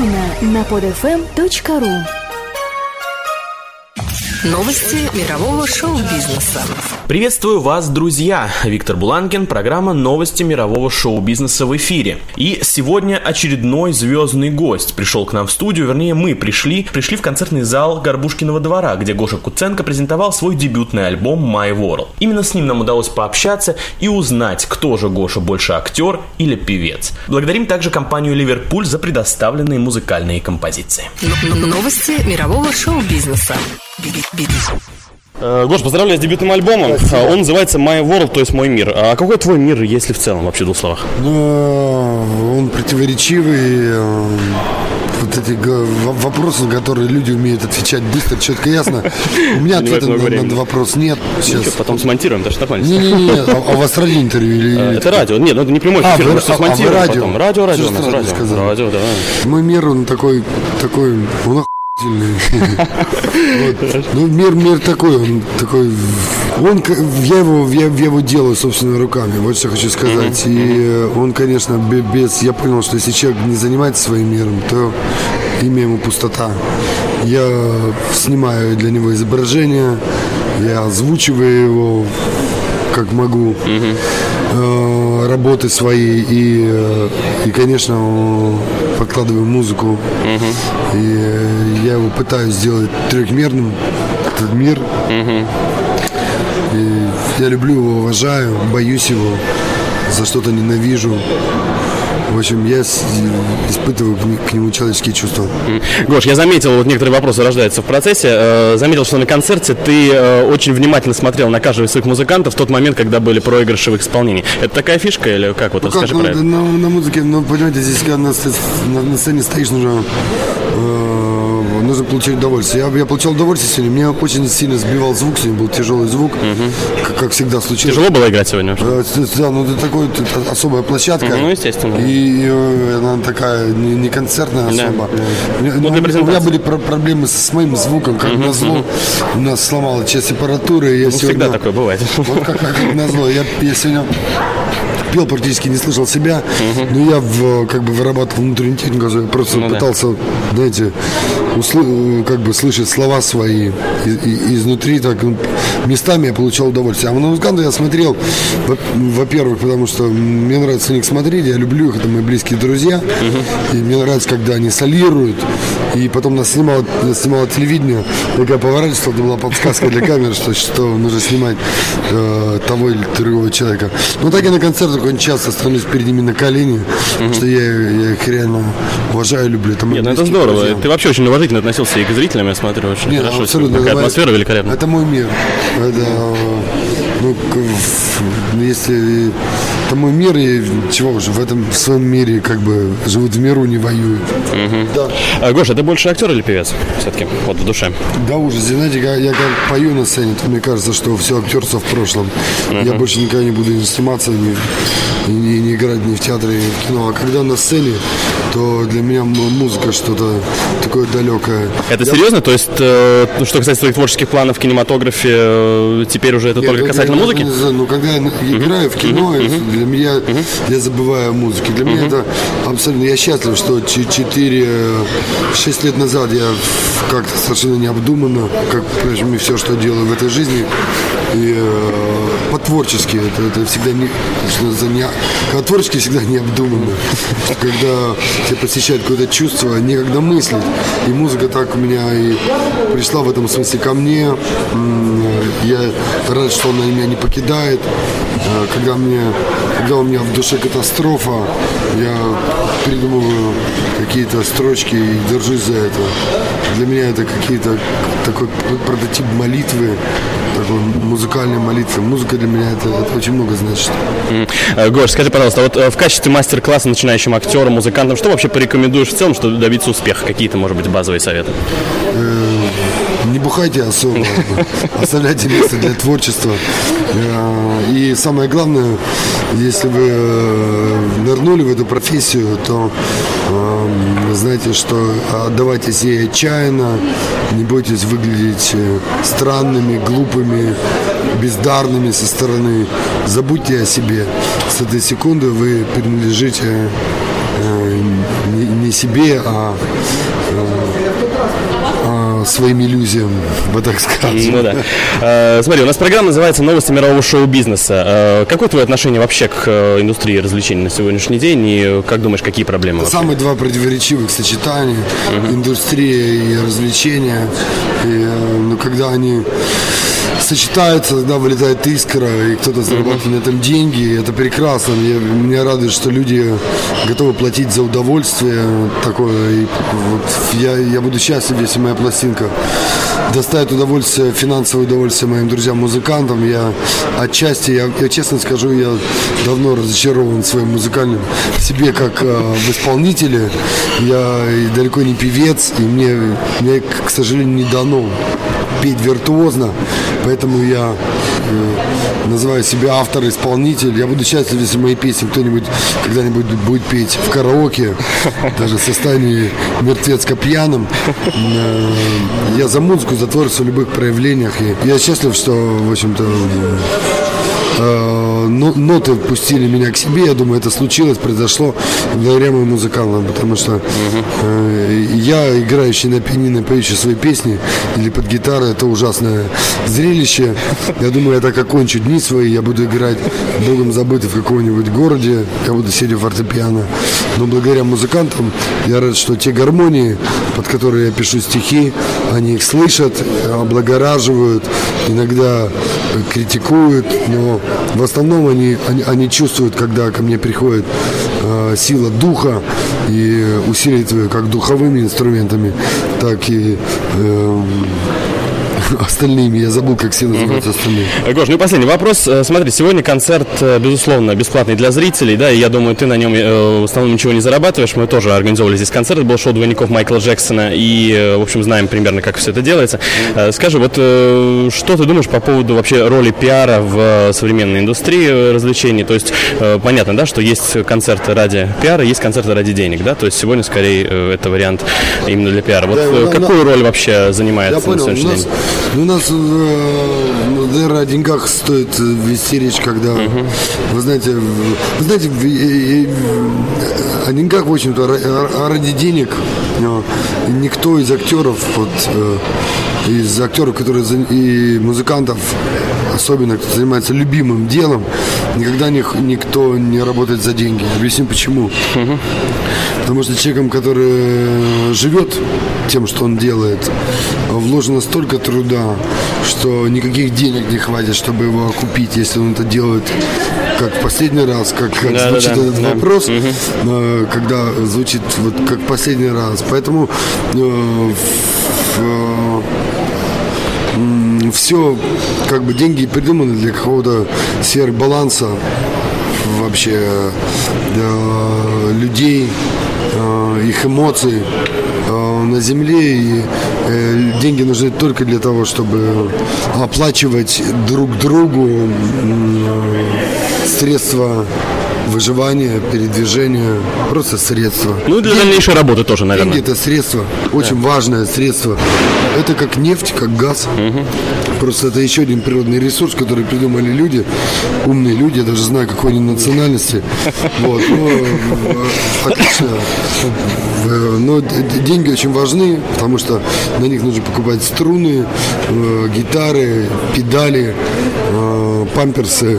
эксклюзивно на podfm.ru Новости мирового шоу-бизнеса. Приветствую вас, друзья! Виктор Буланкин, программа «Новости мирового шоу-бизнеса» в эфире. И сегодня очередной звездный гость пришел к нам в студию, вернее, мы пришли, пришли в концертный зал Горбушкиного двора, где Гоша Куценко презентовал свой дебютный альбом «My World». Именно с ним нам удалось пообщаться и узнать, кто же Гоша больше актер или певец. Благодарим также компанию «Ливерпуль» за предоставленные музыкальные композиции. Новости мирового шоу-бизнеса. Э, Гош, поздравляю с дебютным альбомом. Спасибо. Он называется My World, то есть мой мир. А какой твой мир, если в целом, вообще в двух словах? Ну, он противоречивый. Э, вот эти вопросы, на которые люди умеют отвечать быстро, четко, ясно. У меня ответа на, этот вопрос нет. Сейчас. Ничего, потом смонтируем, даже нормально. Не-не-не, а, а у вас радио интервью или... Э, это радио, нет, ну это не прямой эфир, а, мы а, смонтируем а, радио. потом. Радио, радио, радио. Радио, да. Мой мир, он такой, такой, он ну, мир, мир такой, он такой, он, я его, я, его делаю собственными руками, вот что хочу сказать. И он, конечно, без, я понял, что если человек не занимается своим миром, то имя ему пустота. Я снимаю для него изображение, я озвучиваю его как могу. Э, работы свои и, э, и конечно, подкладываю музыку. И я его пытаюсь сделать трехмерным, этот мир. И я люблю его, уважаю, боюсь его, за что-то ненавижу. В общем, я испытываю к нему человеческие чувства. Гош, я заметил, вот некоторые вопросы рождаются в процессе. Э, заметил, что на концерте ты э, очень внимательно смотрел на каждого из своих музыкантов в тот момент, когда были проигрыши в их исполнении. Это такая фишка или как? Вот ну, расскажи как, про ну, это. На, на музыке, ну, понимаете, здесь когда на, на, на сцене стоишь, нужно э, нужно получать удовольствие. Я, я получал удовольствие сегодня. Меня очень сильно сбивал звук, сегодня был тяжелый звук, угу. как, как всегда случилось. Тяжело было играть сегодня? Да, да ну это такой это особая площадка. Ну, естественно. И э, она такая не, не концертная особо. Да. Ну, у, у меня были про проблемы с, с моим звуком, как угу, назло. Угу. У нас сломала часть аппаратуры. Я ну, сегодня, всегда такое бывает. Вот как, как, как назло. Я, я сегодня пел практически не слышал себя, угу. но я в, как бы вырабатывал внутреннюю технику, я просто ну, пытался, да. знаете, услы, как бы слышать слова свои и, и, изнутри, так местами я получал удовольствие. А на музыканта я смотрел, во-первых, потому что мне нравится на них смотреть, я люблю их, это мои близкие друзья, угу. и мне нравится, когда они солируют, и потом нас снимало, нас снимало телевидение, я когда поворачивался, это была подсказка для камеры, что, что нужно снимать э, того или другого человека. Но так и на концертах очень часто становлюсь перед ними на колени, угу. что я, я их реально уважаю, люблю. Это Нет, ну это здорово. Друзья. Ты вообще очень уважительно относился и к зрителям, я смотрю, очень Нет, хорошо. Абсолютно. Такая атмосфера великолепная. Это мой мир. Это, ну, ну, если это мой мир, и чего уже, в этом в своем мире как бы живут в миру, не воюют. Угу. Да. А, Гоша, ты больше актер или певец все-таки, вот в душе? Да ужас, знаете, я, я как пою на сцене, то мне кажется, что все актерство в прошлом. Угу. Я больше никогда не буду не сниматься, не, не, не играть ни в театре, ни в кино. А когда на сцене, то для меня музыка что-то такое далекое. Это я... серьезно? То есть, э, что касается твоих творческих планов в кинематографе, э, теперь уже это Нет, только касательно я, музыки? Ну, когда я играю в кино, uh-huh. Для меня, uh-huh. я забываю о музыке. Для uh-huh. меня это абсолютно, я счастлив, что 4-6 лет назад я как-то совершенно необдуманно, как, прежде все, что делаю в этой жизни, и э, по-творчески, это, это всегда не, что за не, когда творчески всегда необдуманно, когда тебя посещает какое-то чувство, некогда мыслить, и музыка так у меня и пришла в этом смысле ко мне, я рад, что она меня не покидает, э, когда мне, когда у меня в душе катастрофа, я придумываю какие-то строчки и держусь за это. Для меня это какие-то такой прототип молитвы, такой музыкальной молитвы. Музыка для меня это, это очень много значит. Mm. Гош, скажи, пожалуйста, вот э, в качестве мастер-класса начинающим актерам, музыкантам, что вообще порекомендуешь в целом, чтобы добиться успеха? Какие-то, может быть, базовые советы? Бухайте особо, оставляйте место для творчества. И самое главное, если вы нырнули в эту профессию, то знаете, что отдавайтесь ей отчаянно, не бойтесь выглядеть э, странными, глупыми, бездарными со стороны. Забудьте о себе. С этой секунды вы принадлежите э, не, себе, а своим иллюзиям, бы так сказать. Ну да. Э, смотри, у нас программа называется «Новости мирового шоу-бизнеса». Э, какое твое отношение вообще к э, индустрии развлечений на сегодняшний день? И как думаешь, какие проблемы вообще? Самые два противоречивых сочетания. Индустрия и развлечения. И, ну, когда они сочетаются, когда вылетает искра, и кто-то зарабатывает на этом деньги, и это прекрасно. Мне, меня радует, что люди готовы платить за удовольствие такое. И вот я, я буду счастлив, если моя пластинка доставит удовольствие, финансовое удовольствие моим друзьям-музыкантам. Я отчасти, я, я честно скажу, я давно разочарован своим музыкальным себе как э, в исполнителе. Я далеко не певец, и мне, мне, к сожалению, не дано петь виртуозно, поэтому я э, называю себя автор-исполнитель. Я буду счастлив, если мои песни кто-нибудь когда-нибудь будет петь в караоке, даже в состоянии мертвецко пьяным. Э, я за музыку, за творчество в любых проявлениях. И я счастлив, что, в общем-то, э, ноты пустили меня к себе. Я думаю, это случилось, произошло благодаря моим музыкантам, потому что э, я, играющий на пианино, поющий свои песни или под гитару, это ужасное зрелище. Я думаю, я так окончу дни свои, я буду играть богом забытый в каком-нибудь городе, я буду сидеть в фортепиано. Но благодаря музыкантам я рад, что те гармонии, под которые я пишу стихи, они их слышат, облагораживают, иногда критикуют, но в основном они, они, они чувствуют, когда ко мне приходит э, сила духа и усиливает ее как духовыми инструментами, так и э, остальными. Я забыл, как все называются остальные. Гош, ну и последний вопрос. Э, смотри, сегодня концерт, э, безусловно, бесплатный для зрителей, да, и я думаю, ты на нем э, в основном ничего не зарабатываешь. Мы тоже организовывали здесь концерт, был шоу двойников Майкла Джексона, и, в общем, знаем примерно, как все это делается. Скажи, вот что ты думаешь по поводу вообще роли пиара в современной индустрии развлечений? То есть, понятно, да, что есть концерты ради пиара, есть концерты ради денег, да, то есть сегодня скорее это вариант именно для пиара. Вот да, какую на... роль вообще занимает на сегодняшний день? Ну, у нас, э, наверное, о деньгах стоит вести речь, когда, uh-huh. вы знаете, вы знаете, о деньгах, в общем-то, ради денег никто из актеров, вот, э, из актеров, которые и музыкантов, особенно кто занимается любимым делом, никогда них, никто не работает за деньги. Объясню почему. Uh-huh. Потому что человеком, который живет тем, что он делает, вложено столько труда, что никаких денег не хватит, чтобы его окупить, если он это делает как в последний раз, как, как да, звучит да, этот да. вопрос, угу. когда звучит вот как последний раз. Поэтому э, в, э, все, как бы деньги придуманы для какого-то сверхбаланса вообще для людей, э, их эмоций э, на земле. И э, деньги нужны только для того, чтобы оплачивать друг другу средства выживания, передвижения, просто средства. Ну и для деньги, дальнейшей работы тоже, наверное. Деньги это средство, очень да. важное средство. Это как нефть, как газ. Угу. Просто это еще один природный ресурс, который придумали люди, умные люди, я даже знаю, какой они национальности. Вот, но, э, отлично. Но деньги очень важны, потому что на них нужно покупать струны, э, гитары, педали, э, памперсы,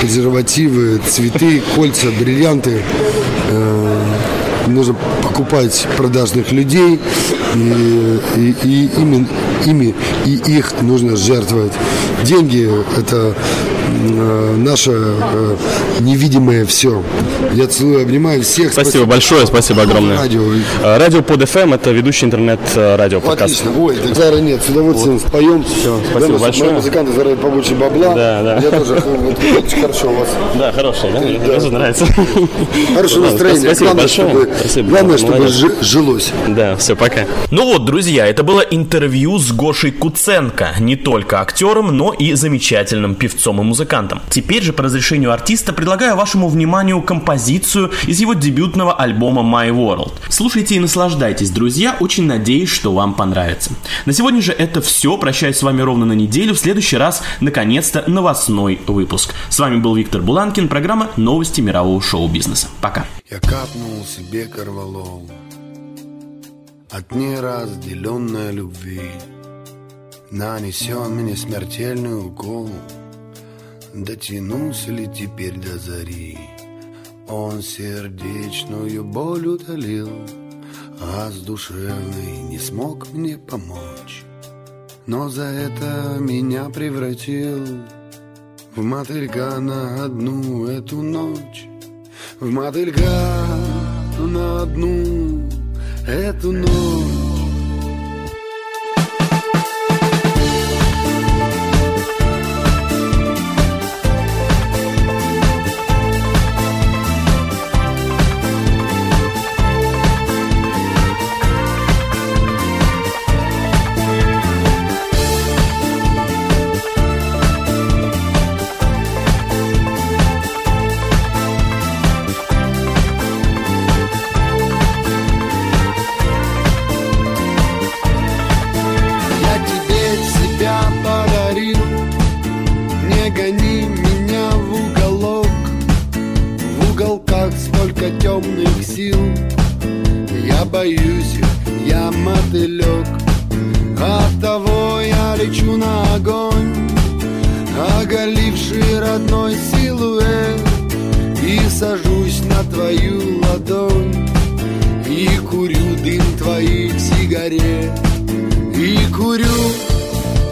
презервативы, цветы, кольца, бриллианты. Нужно покупать продажных людей, и, и, и ими, ими и их нужно жертвовать. Деньги – это наше э, невидимое все. Я целую, обнимаю всех. Спасибо, спасибо. большое, спасибо огромное. Радио. Э, радио под FM – это ведущий интернет-радио подкаст. Отлично. Ой, так Зара нет, с удовольствием вот. споем. Все, спасибо да, большое. Музыканты заработают побольше бабла. Да, да. Я тоже очень хорошо у вас. Да, хорошо, да? Мне тоже нравится. Хорошее настроение. Спасибо главное, большое. Чтобы, спасибо. Главное, чтобы жилось. Да, все, пока. Ну вот, друзья, это было интервью с Гошей Куценко, не только актером, но и замечательным певцом и музыкантом. Теперь же по разрешению артиста предлагаю вашему вниманию композицию из его дебютного альбома My World. Слушайте и наслаждайтесь, друзья, очень надеюсь, что вам понравится. На сегодня же это все, прощаюсь с вами ровно на неделю, в следующий раз, наконец-то, новостной выпуск. С вами был Виктор Буланкин, программа «Новости мирового шоу-бизнеса». Пока. Я капнул себе корвалол от неразделенной любви Нанесен мне смертельный укол Дотянулся ли теперь до зари? Он сердечную боль утолил А с душевной не смог мне помочь. Но за это меня превратил В мотылька на одну эту ночь. В мотылька на одну эту ночь сил. Я боюсь их, я мотылек От того я лечу на огонь Оголивший родной силуэт. И сажусь на твою ладонь И курю дым твоих сигарет. И курю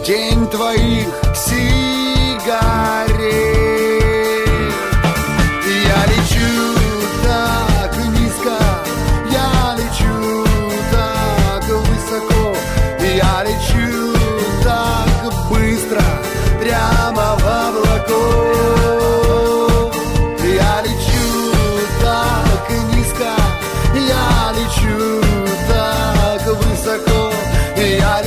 тень твоих сил. यार